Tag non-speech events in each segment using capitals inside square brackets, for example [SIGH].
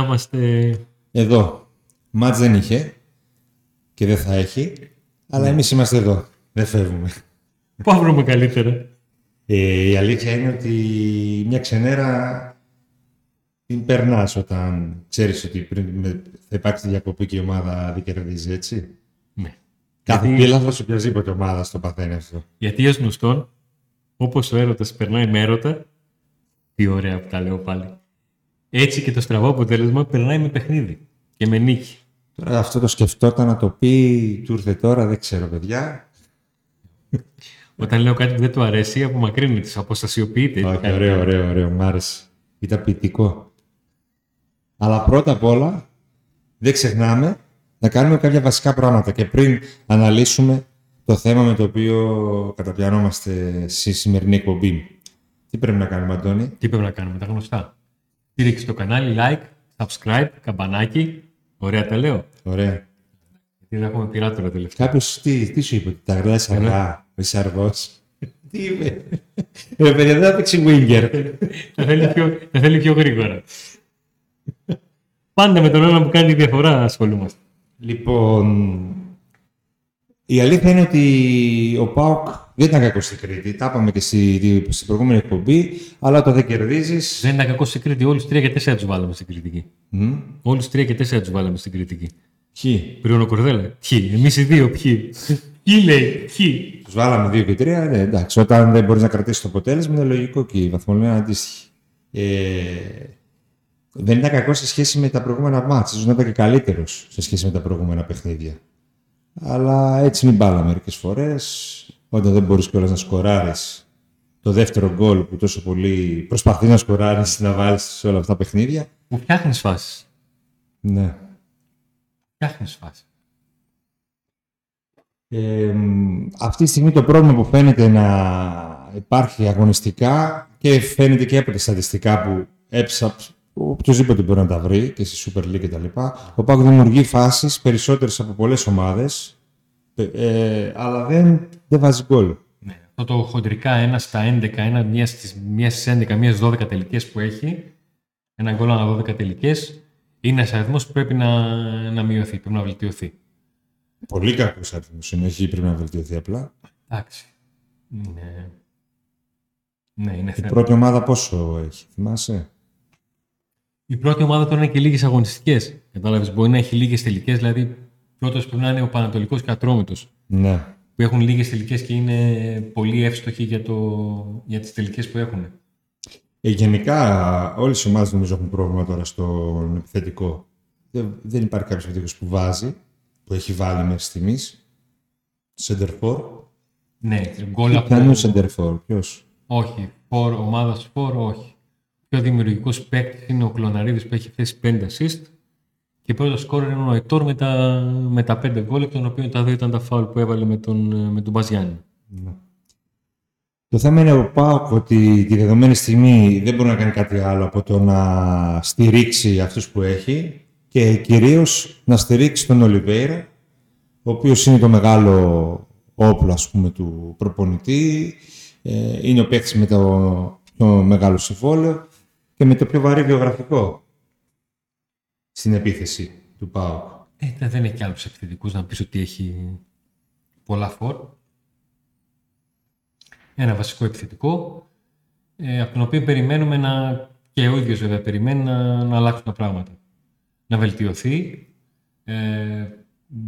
να είμαστε... Εδώ. Μάτς δεν είχε και δεν θα έχει, αλλά εμείς είμαστε εδώ. Δεν φεύγουμε. Πού θα βρούμε καλύτερα; Ε, η αλήθεια είναι ότι μια ξενέρα την περνάς όταν ξέρεις ότι πριν με- θα υπάρξει διακοπή και η ομάδα δεν κερδίζει, έτσι. Ναι. Κάθε Γιατί- πύλαθος οποιασδήποτε ομάδα το παθαίνει αυτό. Γιατί ως γνωστόν, όπως ο έρωτας περνάει με έρωτα, τι ωραία που τα λέω πάλι, έτσι και το στραβό αποτέλεσμα περνάει με παιχνίδι και με νίκη. Τώρα αυτό το σκεφτόταν να το πει, του ήρθε τώρα, δεν ξέρω παιδιά. Όταν λέω κάτι που δεν του αρέσει, απομακρύνει τις, αποστασιοποιείται. Όχι, Κάνει- ωραίο, ωραίο, ωραίο, μ' άρεσε. Ήταν ποιητικό. Αλλά πρώτα απ' όλα, δεν ξεχνάμε να κάνουμε κάποια βασικά πράγματα και πριν αναλύσουμε το θέμα με το οποίο καταπιανόμαστε στη σημερινή εκπομπή. Τι πρέπει να κάνουμε, Αντώνη; Τι πρέπει να κάνουμε, τα γνωστά. Στήριξη στο κανάλι, like, subscribe, καμπανάκι. Ωραία τα λέω. Ωραία. Γιατί δεν έχουμε πειράτορα τελευταία. Κάποιος τι, τι σου είπε, ότι τα γράζει αργά, είσαι αργό. [LAUGHS] τι είπε. Ε, παιδιά, δεν θα παίξει winger. θα, θέλει πιο, θα θέλει πιο γρήγορα. Πάντα με τον ένα που κάνει τη διαφορά ασχολούμαστε. Λοιπόν, η αλήθεια είναι ότι ο Πάοκ δεν ήταν κακός στην Κρήτη. Τα είπαμε και στη, στην προηγούμενη εκπομπή, αλλά όταν δεν κερδίζει. Δεν ήταν κακός στην Κρήτη. Όλους 3 και 4 τους βάλαμε στην κριτική. Όλους 3 και 4 τους βάλαμε στην κριτική. Ποιοι; Πριόνο Κορδέλα. Ποιοι; Εμείς οι δύο. Ποιοι; Ποιοι λέει; Ποιοι; Τους βάλαμε 2 και 3. Ναι, εντάξει, όταν δεν μπορείς να κρατήσεις το αποτέλεσμα, είναι λογικό και η βαθμολογία είναι αντίστοιχη. Ε, δεν ήταν κακός σε σχέση με τα προηγούμενα μάτια. ίσως να ήταν και καλύτερος σε σχέση με τα προηγούμενα παιχνίδια. Αλλά έτσι είναι η μπάλα μερικές φορές. Όταν δεν μπορείς κιόλας να σκοράρεις το δεύτερο γκολ που τόσο πολύ προσπαθεί να σκοράρεις να βάλεις σε όλα αυτά τα παιχνίδια. Που φτιάχνεις φάσεις. Ναι. Φτιάχνεις φάσεις. Ε, αυτή τη στιγμή το πρόβλημα που φαίνεται να υπάρχει αγωνιστικά και φαίνεται και από τα στατιστικά που έψα, οποιοδήποτε μπορεί να τα βρει και στη Super League κτλ. Ο Πάκο δημιουργεί φάσεις περισσότερες από πολλές ομάδες, ε, αλλά δεν, δεν βάζει γκολ. Ναι. Αυτό το χοντρικά 1 στα 11, ένα, μία στις, μία στις 11, μία στις 12 τελικές που έχει, ένα γκολ ανά 12 τελικές, είναι ένας αριθμός που πρέπει να, να μειωθεί, πρέπει να βελτιωθεί. Πολύ κακός αριθμός είναι, όχι πρέπει να βελτιωθεί απλά. Εντάξει. Ναι. Ναι, είναι Η θέμα. πρώτη ομάδα πόσο έχει, θυμάσαι; Η πρώτη ομάδα τώρα είναι και λίγες αγωνιστικές. Κατάλαβες, μπορεί να έχει λίγες τελικές, δηλαδή πρώτος πρέπει να είναι ο Πανατολικός και Ατρόμητο. Ναι. Που έχουν λίγες τελικές και είναι πολύ εύστοχοι για, το, για τις τελικές που έχουν. Ε, γενικά, όλες οι ομάδες νομίζω έχουν πρόβλημα τώρα στον επιθετικό. Δεν, δεν υπάρχει κάποιος επιθετικός που βάζει, που έχει βάλει μέχρι στιγμής. Σεντερφόρ. Ναι, γκολ από. Ποιο είναι ο Σεντερφόρ, ποιος; Όχι, φορ, ομάδας σπορ, όχι. Ο πιο δημιουργικός παίκτης είναι ο Κλωναρίδη που έχει θέσει 5 assist. Και πρώτο σκόρ είναι ο Αϊτόρ με τα, με τα 5 γκολ, εκ των οποίων τα δύο ήταν τα φάουλ που έβαλε με τον, με τον Μπαζιάννη. Το θέμα είναι ο Πάοκ ότι τη δεδομένη στιγμή δεν μπορεί να κάνει κάτι άλλο από το να στηρίξει αυτούς που έχει και κυρίως να στηρίξει τον Ολιβέηρα, ο οποίος είναι το μεγάλο όπλο ας πούμε, του προπονητή, ε, είναι ο παίκτης με το πιο μεγάλο συμβόλαιο και με το πιο βαρύ βιογραφικό στην επίθεση του ΠΑΟΚ. Ε, δεν έχει και άλλους επιθετικούς να πεις ότι έχει πολλά φόρ. Ένα βασικό επιθετικό, ε, από τον οποίο περιμένουμε να, και ο ίδιος βέβαια περιμένει να, να αλλάξουν τα πράγματα. Να βελτιωθεί. Ε,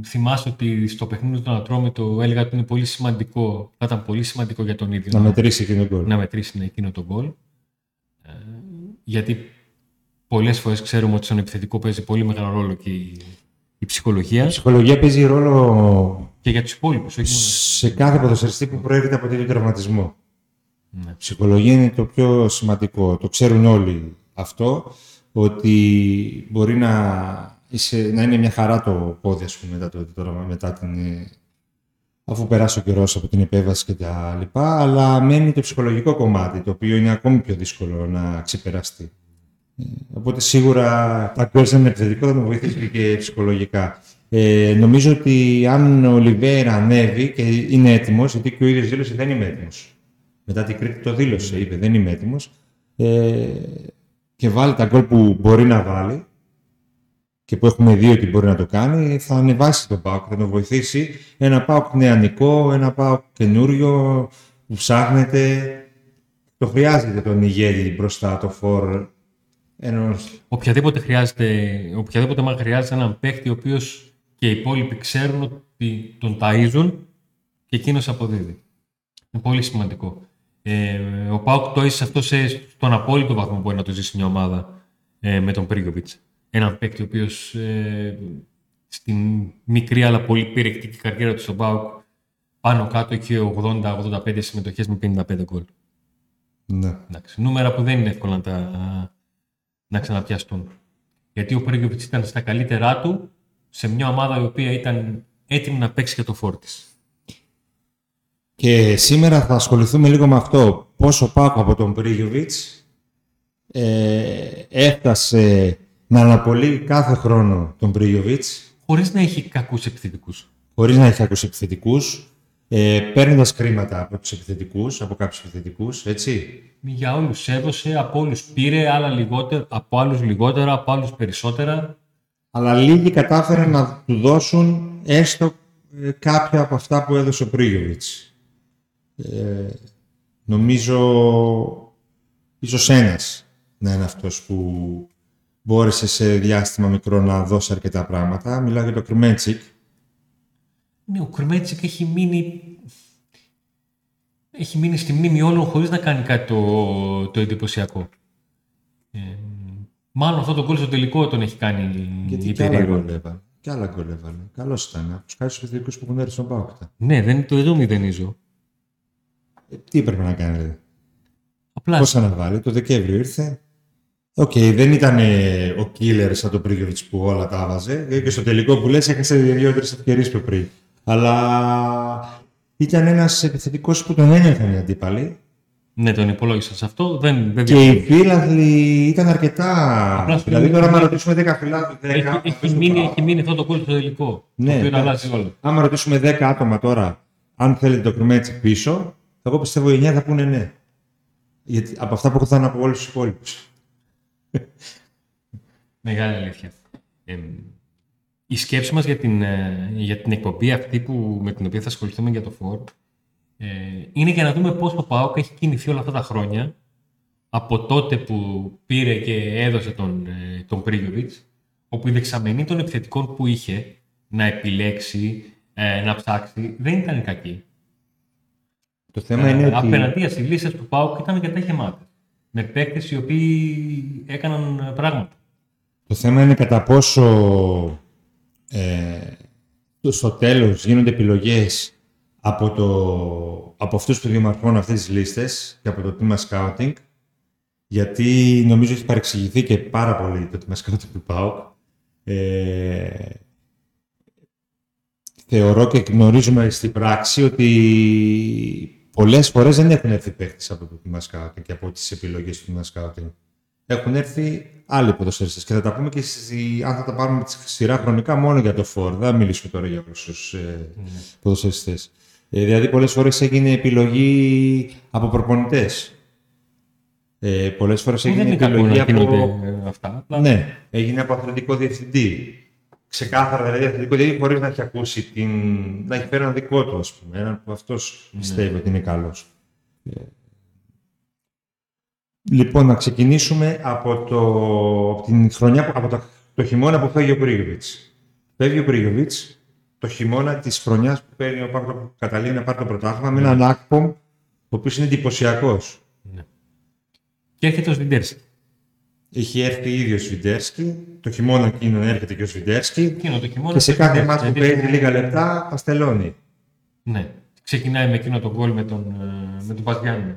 θυμάσαι ότι στο παιχνίδι του Ατρόμητο έλεγα ότι είναι πολύ σημαντικό, θα ήταν πολύ σημαντικό για τον ίδιο Να μετρήσει εκείνο τον γκολ. να μετρήσει εκείνο τον γκολ. Ε, γιατί πολλές φορές ξέρουμε ότι στον επιθετικό παίζει πολύ μεγάλο ρόλο και η, η ψυχολογία Η ψυχολογία παίζει ρόλο και για τους υπόλοιπους. Όχι μόνο. σε κάθε ποδοσφαιριστή που προέρχεται από τέτοιο τραυματισμό. Ναι. Η ψυχολογία είναι το πιο σημαντικό. Το ξέρουν όλοι αυτό, ότι μπορεί να, είσαι, να είναι μια χαρά το πόδι, ας πούμε, μετά, το, τώρα, μετά την, ε, αφού περάσει ο καιρός από την επέμβαση και τα λοιπά, αλλά μένει το ψυχολογικό κομμάτι, το οποίο είναι ακόμη πιο δύσκολο να ξεπεραστεί. Ε, Οπότε σίγουρα τα γκολ σε ένα επιθετικό θα τον βοηθήσει και ψυχολογικά. Ε, νομίζω ότι αν ο Λιβέρα ανέβει και είναι έτοιμος, γιατί και ο ίδιος δήλωσε δεν είμαι έτοιμος. Μετά την Κρήτη το δήλωσε, είπε δεν είμαι έτοιμος. Ε, και βάλει τα γκολ που μπορεί να βάλει, και που έχουμε δει ότι μπορεί να το κάνει, θα ανεβάσει τον ΠΑΟΚ, θα τον βοηθήσει. Ένα ΠΑΟΚ νεανικό, ένα ΠΑΟΚ καινούριο που ψάχνεται. Το χρειάζεται τον ηγέτη μπροστά, το φορ. Ενός... Οποιαδήποτε χρειάζεται, οποιαδήποτε μα χρειάζεται έναν παίχτη ο οποίος και οι υπόλοιποι ξέρουν ότι τον ταΐζουν και εκείνος αποδίδει. Είναι πολύ σημαντικό. Ε, ο Πάουκ το έζησε αυτό σε, στον απόλυτο βαθμό που μπορεί να το ζήσει μια ομάδα ε, με τον Πρίγκοβιτς. Έναν παίκτη ο οποίος ε, στην μικρή αλλά πολύ περιεκτική καριέρα του στον Πάουκ πάνω κάτω έχει 80-85 συμμετοχές με 55 γκολ. Ναι. Εντάξει, νούμερα που δεν είναι εύκολο να, τα, να ξαναπιαστούν. Γιατί ο Πρίγκοβιτ ήταν στα καλύτερά του σε μια ομάδα η οποία ήταν έτοιμη να παίξει για το φόρτις. Και σήμερα θα ασχοληθούμε λίγο με αυτό. Πόσο Πάκο από τον Πρίγιοβιτς ε, έφτασε να αναπολύει κάθε χρόνο τον Πρίγιοβιτς. Χωρίς να έχει κακούς επιθετικούς. Χωρίς να έχει κακούς επιθετικούς. Ε, Παίρνοντας χρήματα από τους επιθετικούς, από κάποιους επιθετικούς, έτσι. Για όλους έδωσε, από όλους πήρε, άλλα λιγότερα, από άλλους λιγότερα, από άλλους περισσότερα. Αλλά λίγοι κατάφεραν να του δώσουν έστω ε, κάποια από αυτά που έδωσε ο Πρίγιοβιτς. Ε, νομίζω ίσως ένας να είναι αυτός που μπόρεσε σε διάστημα μικρό να δώσει αρκετά πράγματα. Μιλάω για το Κρυμέτσικ. Ναι, ο Κρμέντσικ έχει μείνει έχει μείνει στη μνήμη όλων χωρίς να κάνει κάτι το, το εντυπωσιακό. Ε, μάλλον αυτό το γκολ στο τελικό τον έχει κάνει Γιατί και άλλα γκολ έβαλε. Και άλλα γκολ έβαλε. Καλός ήταν. Από τους κάποιους επιθετικούς που έχουν έρθει στον ΠΑΟΚ. Ναι, δεν τον μηδενίζω. Ε, τι έπρεπε να κάνει, δηλαδή. Απλά Πώς να βάλει, το Δεκέμβριο ήρθε. Οκ, δεν ήταν ε, ο killer σαν τον Πρίγιοβιτς που όλα τα έβαζε. Ε, Και στο τελικό που λες έχασε δύο-τρεις ευκαιρίες πιο πριν. Αλλά ήταν ένας επιθετικός που τον ένιωθαν οι αντίπαλοι. ναι, τον υπολόγισα σε αυτό. Δεν, δεν Και οι φίλαθλοι ήταν αρκετά. Απλά σου δηλαδή, λέω- τώρα, άμα ρωτήσουμε 10 φιλάθλους, 10 έχει, έχει, μείνει, έχει μείνει αυτό το γκολ στο τελικό. Ναι, το οποίο εντάξει. αλλάζει όλο. Άμα ρωτήσουμε 10 άτομα τώρα, αν θέλετε το κρυμέτσι πίσω, εγώ πιστεύω οι 9 θα πούνε ναι. Γιατί, από αυτά που έχω από όλους τους υπόλοιπους. Μεγάλη αλήθεια. Ε, η σκέψη μας για την, ε, για την εκπομπή αυτή που, με την οποία θα ασχοληθούμε για το φόρ ε, είναι για να δούμε πώς το ΠΑΟΚ έχει κινηθεί όλα αυτά τα χρόνια από τότε που πήρε και έδωσε τον, ε, τον Πρίγιοβιτς όπου η δεξαμενή των επιθετικών που είχε να επιλέξει, ε, να ψάξει δεν ήταν κακή. Το θέμα είναι Ε, ότι. Απέναντίας οι λύσεις του ΠΑΟΚ ήταν αρκετά γεμάτες. Με παίκτες οι οποίοι έκαναν ε, πράγματα. Το θέμα είναι κατά πόσο ε, το- στο τέλος γίνονται επιλογές από, το, από αυτούς που δημαρχώνουν αυτές τις λίστες και από το τμήμα scouting γιατί νομίζω έχει παρεξηγηθεί και πάρα πολύ το τμήμα scouting του ΠΑΟΚ. Ε, θεωρώ και γνωρίζουμε στην πράξη ότι πολλές φορές δεν έχουν έρθει παίχτες από το τμήμα scouting και από τις επιλογές του τμήμα scouting έχουν έρθει άλλοι ποδοσφαιριστές. Και θα τα πούμε και στη, αν θα τα πάρουμε τη σειρά χρονικά μόνο για το φόρ. Δεν θα μιλήσουμε τώρα για όλους τους ε, ποδοσφαιριστές. Ε, δηλαδή πολλές φορές έγινε επιλογή από προπονητές. Ε, πολλές φορές Που δεν έγινε είναι κακό επιλογή να από... γίνονται ε, αυτά. Απλά Ναι, έγινε από αθλητικό διευθυντή. Ξεκάθαρα δηλαδή αθλητικό διευθυντή χωρίς να έχει ακούσει την... να έχει φέρει ένα δικό του, ας πούμε. Έναν που αυτός πιστεύει ότι είναι καλός. Ε, Λοιπόν, να ξεκινήσουμε από, το, από την χρονιά, που- από το, το χειμώνα που φεύγει ο Πρίγιοβιτς. Φεύγει ο Πρίγιοβιτς το χειμώνα της χρονιάς που παίρνει ο Παύλο που καταλήγει να πάρει το πρωτάθλημα με έναν Ακπομ, ο οποίος είναι εντυπωσιακός. Και έρχεται ο Σβιντέρσκι. Έχει έρθει ήδη ο Σβιντέρσκι, το χειμώνα εκείνο έρχεται και ο Σβιντέρσκι Εκείνο το χειμώνα. και σε το κάθε Σβιντέρσκι, μάτς που γιατί- παίζει λίγα λεπτά παστελώνει. Ναι. Ξεκινάει με εκείνο το γκολ με τον, ε, με τον Παζιάννη.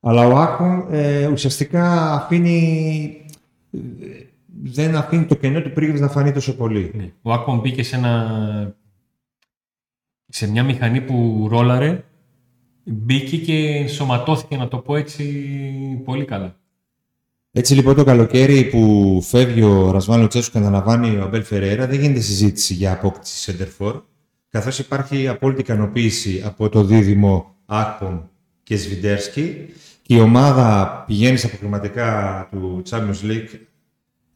Αλλά ο Άκπομ ε, ουσιαστικά αφήνει, ε, δεν αφήνει το κενό του Πρίγιοβιτς να φανεί τόσο πολύ. Ναι. Ο Άκπομ μπήκε σε, ένα... σε μια μηχανή που ρόλαρε, μπήκε και ενσωματώθηκε, να το πω έτσι, πολύ καλά. Έτσι λοιπόν το καλοκαίρι που φεύγει ο Ρασβάνο Τσέσου και αναλαμβάνει ο Αμπέλ Φεραίρα δεν γίνεται συζήτηση για απόκτηση Σέντερφορ καθώς υπάρχει απόλυτη ικανοποίηση από το δίδυμο Άκπομ και Σβιντέρσκι και η ομάδα πηγαίνει στα προκριματικά του Champions League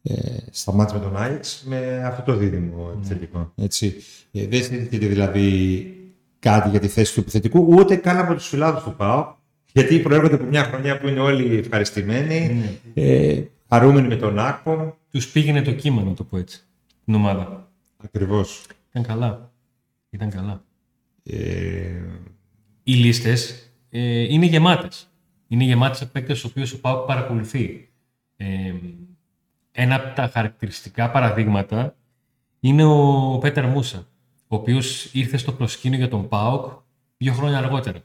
ε, στα μάτια με τον Άγιεξ με αυτό το δίδυμο Ναι. επιθετικό. Έτσι. Ε, δεν συζητείται δηλαδή κάτι για τη θέση του επιθετικού, ούτε καν από τους φιλάδους του ΠΑΟ, γιατί προέρχονται από μια χρονιά που είναι όλοι ευχαριστημένοι, Ναι. ε, χαρούμενοι με τον Άκπο. Τους πήγαινε το κύμα, να το πω έτσι, την ομάδα. Ακριβώς. Ήταν καλά. Ήταν καλά. Ε, Οι λίστες ε, είναι γεμάτες. Είναι γεμάτες από παίκτες τους οποίους ο ΠΑΟΚ παρακολουθεί. Ε, ένα από τα χαρακτηριστικά παραδείγματα είναι ο Πέτερ Μούσα, ο οποίος ήρθε στο προσκήνιο για τον ΠΑΟΚ δύο χρόνια αργότερα.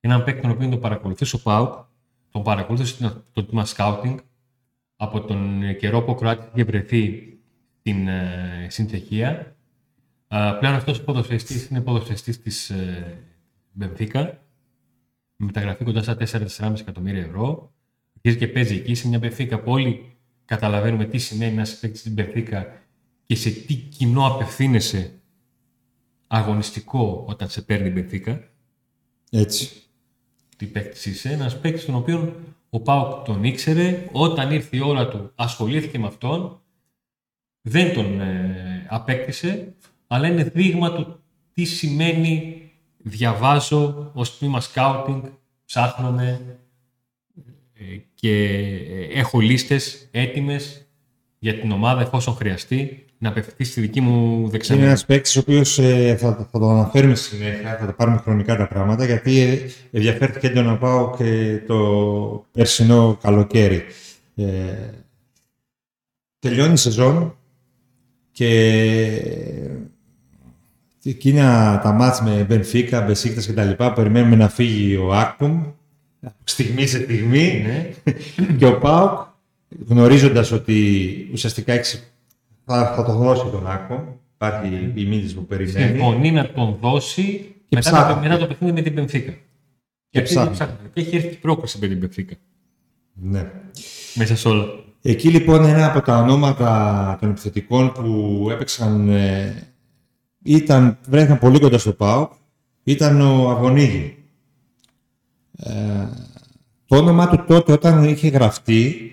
Έναν παίκτη τον οποίο τον παρακολουθούσε ο ΠΑΟΚ, τον παρακολούθησε το τμήμα σκάουτινγκ από τον καιρό που ο Κροάτης είχε βρεθεί στην, ε, στην Τσεχία. Α, πλέον αυτός ο ποδοσφαιριστής είναι ποδοσφαιριστής της ε, Μπενφίκα, με μεταγραφή κοντά στα 4-4,5 εκατομμύρια ευρώ. Αρχίζει και παίζει εκεί σε μια Μπενφίκα που όλοι καταλαβαίνουμε τι σημαίνει να είσαι παίκτης στην Μπενφίκα και σε τι κοινό απευθύνεσαι αγωνιστικό όταν σε παίρνει η Μπενφίκα. έτσι. Τι παίκτης είσαι, ένας παίκτης τον οποίο ο Πάουκ τον ήξερε, όταν ήρθε η ώρα του ασχολήθηκε με αυτόν, δεν τον ε, απέκτησε, αλλά είναι δείγμα του τι σημαίνει διαβάζω ως τμήμα σκάουτινγκ, ψάχνομαι ε, και ε, έχω λίστες έτοιμες για την ομάδα εφόσον χρειαστεί να απευθυνθεί στη δική μου Είναι δεξαμενή. ένας παίκτης ο οποίος θα, θα το αναφέρουμε συνέχεια, θα τα πάρουμε χρονικά τα πράγματα, γιατί ε, ενδιαφέρθηκε έντονα να πάω και το περσινό καλοκαίρι. Ε, τελειώνει η σεζόν και εκείνα τα μάτς με Μπενφίκα, Μπεσίκτας και τα λοιπά, περιμένουμε να φύγει ο Άκπουμ, στιγμή σε στιγμή, Ναι. [LAUGHS] και ο Πάουκ, γνωρίζοντας ότι ουσιαστικά έχει, θα, θα το δώσει τον Άκπομ, υπάρχει η μήνυση που περιμένει. Συμφωνεί να τον δώσει μετά, ψάχνει. το, μετά το παιχνίδι με την Πενφύκα. Και, αυτή ψάχνει. ψάχνει. και έχει έρθει και πρόκληση με την Πενφύκα. Ναι. Μέσα σε όλα. Εκεί λοιπόν ένα από τα ονόματα των επιθετικών που έπαιξαν, ε, ήταν, βρέθηκαν πολύ κοντά στο ΠΑΟΚ, ήταν ο Αγωνίγη. Ε, το όνομά του τότε όταν είχε γραφτεί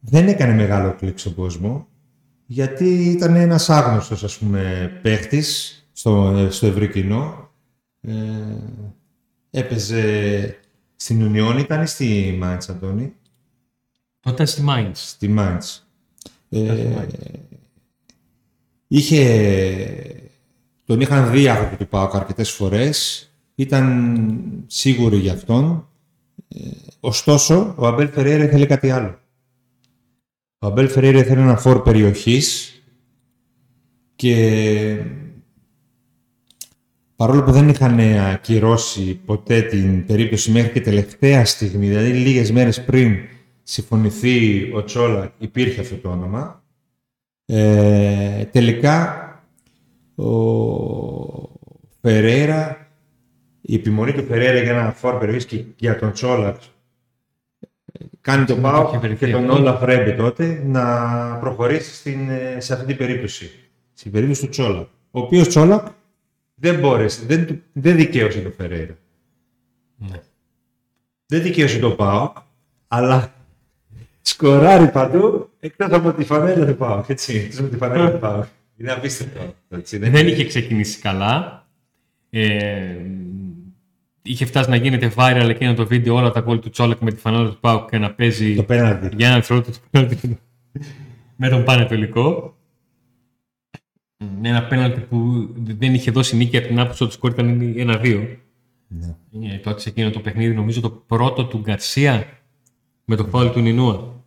δεν έκανε μεγάλο κλικ στον κόσμο γιατί ήταν ένας άγνωστος ας πούμε παίχτης στο, ε, στο ευρύ κοινό. Ε, έπαιζε στην Ουνιόν, ήταν ή στη Μάιτς, Αντώνη; Τότε ήταν στη Mainz. Στη Μάιτς. Ήταν στη Ε, Mainz. είχε, τον είχαν δει άνθρωποι του ΠΑΟΚ αρκετές φορές. Ήταν σίγουροι γι' αυτόν. Ε, ωστόσο, ο Αμπέλ Φεραίρα ήθελε κάτι άλλο. Ο Αμπέλ Φεραίρα ήθελε ένα φόρ περιοχής και παρόλο που δεν είχαν ακυρώσει ποτέ την περίπτωση μέχρι και τελευταία στιγμή, δηλαδή λίγες μέρες πριν συμφωνηθεί ο Τσόλα, υπήρχε αυτό το όνομα. Ε, τελικά, ο Φεραίρα, η επιμονή του Φεραίρα για ένα φόρ περιοχής και για τον Τσόλα κάνει τον είχε Πάο βρεθεί και τον αυτό. Όλα Φρέμπε τότε να προχωρήσει στην, ε, σε αυτή την περίπτωση. Στην περίπτωση του Τσόλα. Ο οποίος Τσόλακ δεν μπόρεσε, δεν, του- δεν δικαίωσε τον Φεραίρα. Ναι. Δεν δικαίωσε τον Πάο, αλλά σκοράρει παντού εκτός από τη φανέλα του Πάο. Έτσι, εκτός από τη φανέλα του Πάο. Είναι απίστευτο. Έτσι, δεν Δεν είχε ξεκινήσει καλά. Ε, είχε φτάσει να γίνεται viral εκείνο το βίντεο όλα τα γκολ του Τσόλακ με τη φανέλα του Πάουκ και να παίζει Το πέναλτι. για ένα δευτερόλεπτο το πέναλτι με τον Πανετολικό. Με ένα πέναλτι που δεν είχε δώσει νίκη από την άποψη ότι το σκορ ήταν ένα-δύο. Ναι. Ε, τότε σε εκείνο το παιχνίδι, νομίζω το πρώτο του Γκαρσία με το φάουλ του Νινούα.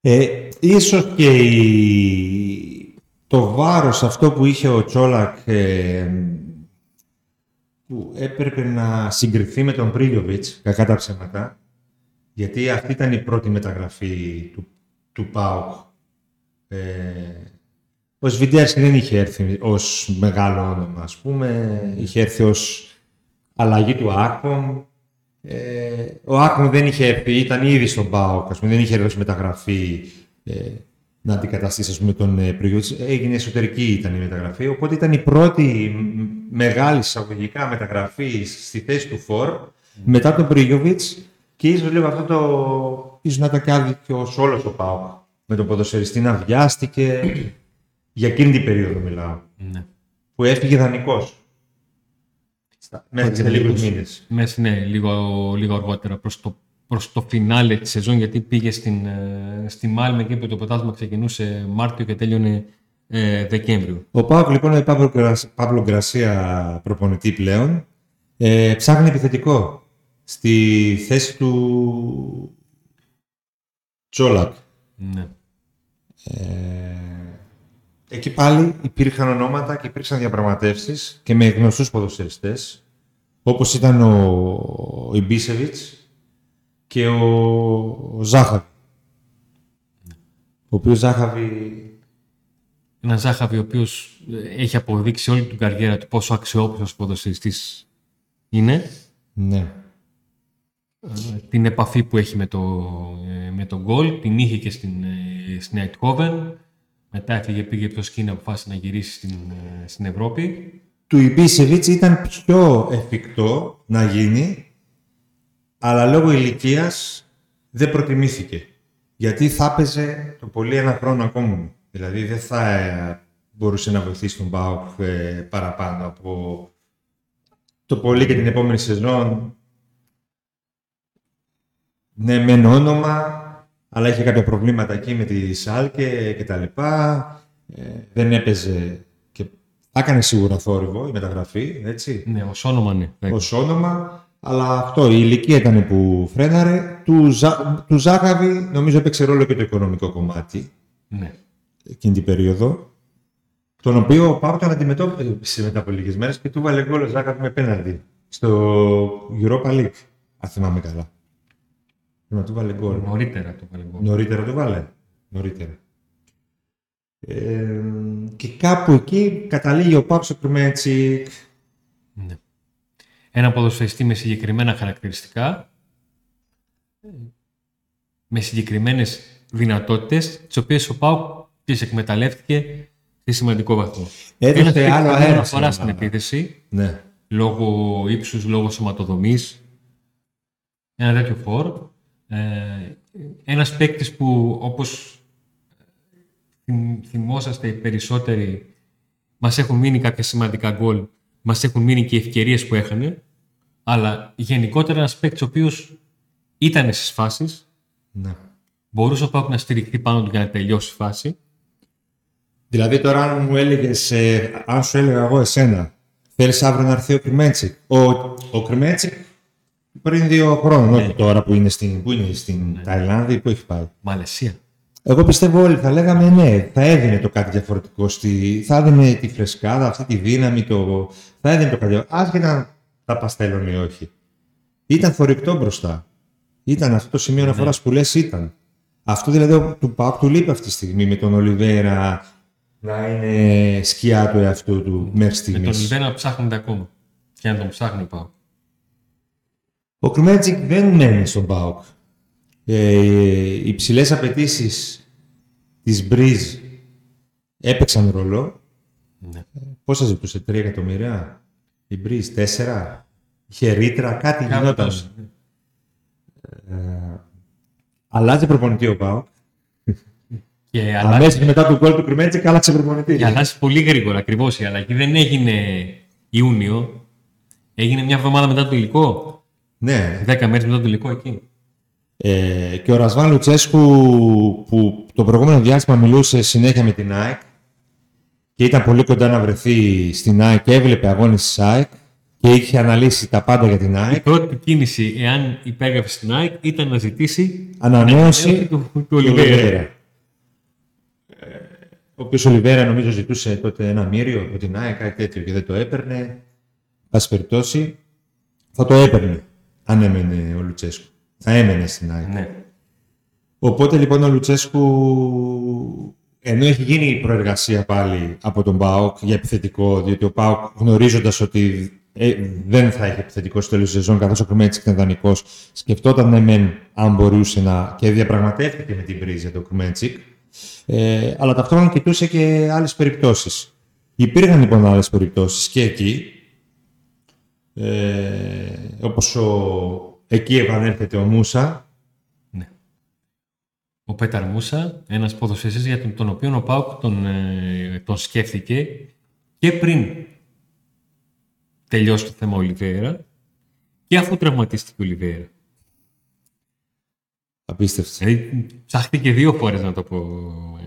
Ε, ίσως και η... το βάρος αυτό που είχε ο Τσόλακ ε, που έπρεπε να συγκριθεί με τον Πρίλιοβιτς, κακά τα ψέματα, γιατί αυτή ήταν η πρώτη μεταγραφή του, του ΠΑΟΚ. Ε, ο Σβιντέρσκι δεν είχε έρθει ως μεγάλο όνομα, ας πούμε. Είχε έρθει ως αλλαγή του Άκπομ. Ε, ο Άκπομ δεν είχε έρθει, ήταν ήδη στον ΠΑΟΚ, ας πούμε, δεν είχε έρθει ως μεταγραφή ε, να αντικαταστήσει ας πούμε, τον ε, Πριγιώτης. Έγινε εσωτερική ήταν η μεταγραφή, οπότε ήταν η πρώτη μ, μεγάλη εισαγωγικά μεταγραφή στη θέση του Φορ μετά τον Πρίγιοβιτς Και ίσως λίγο αυτό το. ίσως να ήταν και άδικο όλος ο Πάοκ. Με τον ποδοσφαιριστή να βιάστηκε. για εκείνη την περίοδο μιλάω. Ναι. Που έφυγε δανεικός. Μέσα σε λίγους μήνες. Μέσα, ναι, λίγο, λίγο αργότερα προς το, προς το φινάλε της σεζόν, γιατί πήγε στην, ε, στη Μάλμε εκεί που το ποτάσμα ξεκινούσε Μάρτιο και τέλειωνε ε, Δεκέμβριο. Ο Πάοκ λοιπόν είναι Παύλο, Γκρασ- Παύλο Γκρασία προπονητή πλέον. Ε, ψάχνει επιθετικό στη θέση του Τσόλακ. Ναι. Ε, εκεί πάλι υπήρχαν ονόματα και υπήρξαν διαπραγματεύσεις και με γνωστούς ποδοσφαιριστές όπως ήταν ο, ο Ιμπίσεβιτς και ο, ο Ζάχαβη. Ο οποίος Ζάχαβη Ένα Ζάχαβη ο οποίος έχει αποδείξει όλη την καριέρα του πόσο αξιόπιστος ποδοσφαιριστής είναι. ναι, την επαφή που έχει με το, ε, με τον γκολ, την είχε και στην, ε, στην Eindhoven. Μετά έφυγε, πήγε πιο σκηνή, αποφάσισε να γυρίσει στην, ε, στην Ευρώπη. του Ιμπίσεβιτς ήταν πιο εφικτό να γίνει, αλλά λόγω ηλικίας δεν προτιμήθηκε. Γιατί θα έπαιζε το πολύ ένα χρόνο ακόμα. Δηλαδή δεν θα ε, μπορούσε να βοηθήσει τον Μπάουκ ε, παραπάνω από το πολύ και την επόμενη σεζόν. Ναι, μεν όνομα, αλλά είχε κάποια προβλήματα εκεί με τη Σάλκε και τα λοιπά. Ε, δεν έπαιζε και θα έκανε σίγουρα θόρυβο η μεταγραφή, έτσι, Ναι, ως όνομα ναι. ως όνομα. Αλλά αυτό, η ηλικία ήταν που φρέναρε. Του, Ζα... του Ζάχαβη νομίζω έπαιξε ρόλο και το οικονομικό κομμάτι ναι. Εκείνη την περίοδο. Τον οποίο ο Πάου τον αντιμετώπισε μετά από λίγες μέρες και του βάλε γκολ ο Ζάχαβη με πέναλτι στο Europa League. Αν θυμάμαι καλά. Να του βάλε γκολ. Νωρίτερα το βάλε γκολ. Νωρίτερα το βάλε. Νωρίτερα. Ε, και κάπου εκεί καταλήγει ο Πάου στο Κρυμέτσικ. Ναι. Ένα ποδοσφαιριστή με συγκεκριμένα χαρακτηριστικά, με συγκεκριμένες δυνατότητες, τις οποίες ο Πάουκ τις εκμεταλλεύτηκε σε σημαντικό βαθμό. Έδωσε Ένας παίκτης άλλο που αέρα δεν στην αφορά στην ομάδα. επίθεση, Ναι. λόγω ύψους, λόγω σωματοδομής. Ένα τέτοιο φόρ. Ε, ένας παίκτης που όπως θυμ- θυμόσαστε οι περισσότεροι μας έχουν μείνει κάποια σημαντικά γκολ, μας έχουν μείνει και οι ευκαιρίες που έχανε, αλλά γενικότερα ένας παίκτης ο οποίος ήταν στις φάσεις, ναι. μπορούσε ο Πάουκ να στηριχθεί πάνω του για να τελειώσει η φάση. Δηλαδή τώρα αν μου έλεγες, ε, αν σου έλεγα εγώ εσένα, θέλεις αύριο να έρθει ο Κρυμέτσικ. Ο, ο Κρυμέτσικ πριν δύο χρόνια, όχι τώρα που είναι στην, που είναι στην Ταϊλάνδη, που έχει πάει. Μαλαισία. Εγώ πιστεύω όλοι θα λέγαμε ναι, θα έδινε το κάτι διαφορετικό. Στη, θα έδινε τη φρεσκάδα, αυτή τη δύναμη, το, θα έδινε το κάτι διαφορετικό. Άσχετα αν τα παστέλων ή όχι. Ήταν θορυκτό μπροστά. Ήταν αυτό το σημείο αναφοράς που λες ήταν. Αυτό δηλαδή του Παουκ του λείπει αυτή τη στιγμή με τον Ολιβέρα να είναι σκιά του εαυτού του μέχρι Με στιγμής. τον Λιβένα να ψάχνεται ακόμα. Και να τον ψάχνει ο Πάουκ. Ο Κρυμέτζικ δεν μένει στον ΠΑΟΚ. Ε, οι υψηλές απαιτήσεις της Μπριζ έπαιξαν ρόλο. Ναι. Πόσα ζητούσε, 3 εκατομμύρια; Η Μπριζ, 4. Είχε ρήτρα, κάτι Κάπου γινόταν. τόσο. Αλλάζει προπονητή ο ΠΑΟΚ. Και αλλάζει, Αμέσω μετά το γκολ του Κρυμέτζικ άλλαξε προπονητή. και αλλάζει πολύ γρήγορα ακριβώς η αλλαγή. Δεν έγινε Ιούνιο. Έγινε μια εβδομάδα μετά το υλικό. Ναι. Δέκα μέρες μετά το υλικό εκεί. Ε, και ο Ρασβάν Λουτσέσκου που το προηγούμενο διάστημα μιλούσε συνέχεια με την ΑΕΚ και ήταν πολύ κοντά να βρεθεί στην ΑΕΚ και έβλεπε αγώνες της ΑΕΚ και είχε αναλύσει τα πάντα για την Η ΑΕΚ. πρώτη του κίνηση, εάν υπέγραφε στην ΑΕΚ, ήταν να ζητήσει Ανανέωση του, του του Ολιβέρα. Ολιβέρα. Ε, Ο οποίος ο Ολιβέρα νομίζω ζητούσε τότε ένα μύριο από την ΑΕΚ, κάτι τέτοιο και δεν το έπαιρνε. Πάση περιπτώσει, θα το έπαιρνε αν έμενε ο Λουτσέσκου. Θα έμενε στην ΑΕΚ. Ναι. Οπότε λοιπόν ο Λουτσέσκου, ενώ έχει γίνει η προεργασία πάλι από τον ΠΑΟΚ για επιθετικό, διότι ο ΠΑΟΚ γνωρίζοντας ότι ε, δεν θα έχει επιθετικό στο τέλος της σεζόν, καθώς ο Κρυμέτσικ ήταν δανεικός, σκεφτόταν ναι μεν αν μπορούσε να... και διαπραγματεύτηκε με την Μπρίζ για τον Κρυμέτσικ, ε, αλλά ταυτόχρονα κοιτούσε και άλλες περιπτώσεις. Υπήρχαν λοιπόν άλλες περιπτώσεις και εκεί, ε, όπως ο Εκεί επανέρχεται ο Μούσα. Ναι. Ο Πέταρ Μούσα, ένας ποδοσφαιριστής για τον, τον οποίο ο Πάουκ τον, ε, τον σκέφτηκε και πριν τελειώσει το θέμα Ολιβέρα και αφού τραυματίστηκε ο Ολιβέρα. Απίστευτος. Δηλαδή ψάχτηκε δύο φορές να το πω,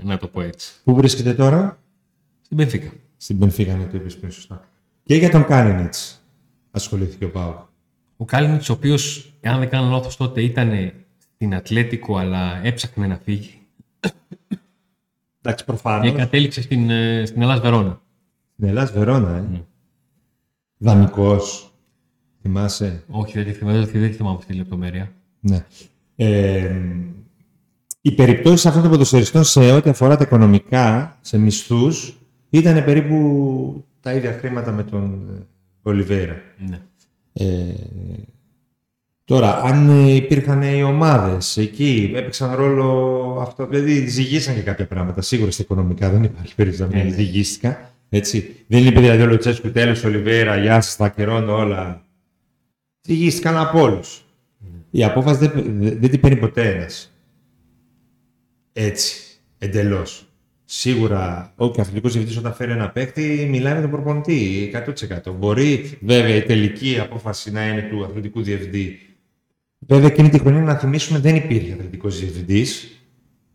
να το πω έτσι. Πού βρίσκεται τώρα; Στην Πενφύκα. Στην Πενφύκα, ναι, το είπες πριν σωστά. Και για τον Κάνινιτς ασχολήθηκε ο Πάουκ. Ο Κάλινιτς, ο οποίος, αν δεν κάνω λάθος τότε, ήταν στην Ατλέτικο, αλλά έψαχνε να φύγει. Εντάξει, Και προφανώς. κατέληξε στην, ε, στην Ελλάς Βερόνα. Στην Ελλάς Βερόνα, ε. Ναι. Δανεικός. Θυμάσαι; Όχι, δεν τη θυμάμαι, δεν τη θυμάμαι αυτή τη λεπτομέρεια. Ναι. Ε, οι περιπτώσεις αυτών των ποδοσφαιριστών σε ό,τι αφορά τα οικονομικά, σε μισθούς, ήταν περίπου τα ίδια χρήματα με τον ε, Ολιβέρα. Ναι. Ε, τώρα, αν ε, υπήρχαν οι ομάδες εκεί, έπαιξαν ρόλο αυτό. Δηλαδή, ζυγίσαν και κάποια πράγματα. Σίγουρα στα οικονομικά δεν υπάρχει περίπτωση να Ναι, μην ναι. ζυγίστηκαν. Έτσι. Δεν είπε δηλαδή ο Λουτσέσκου τέλος, Ολιβέρα, γεια σας, θα καιρώνω όλα. Ζυγίστηκαν από όλους. Η απόφαση δεν, δεν, δεν την παίρνει ποτέ ένας. Έτσι. Εντελώς. Σίγουρα, ο αθλητικό διευθυντής όταν φέρει ένα παίκτη, μιλάει με τον προπονητή 100%. Μπορεί βέβαια η τελική απόφαση να είναι του αθλητικού διευθυντή. Βέβαια εκείνη τη χρονιά να θυμίσουμε δεν υπήρχε αθλητικός διευθυντής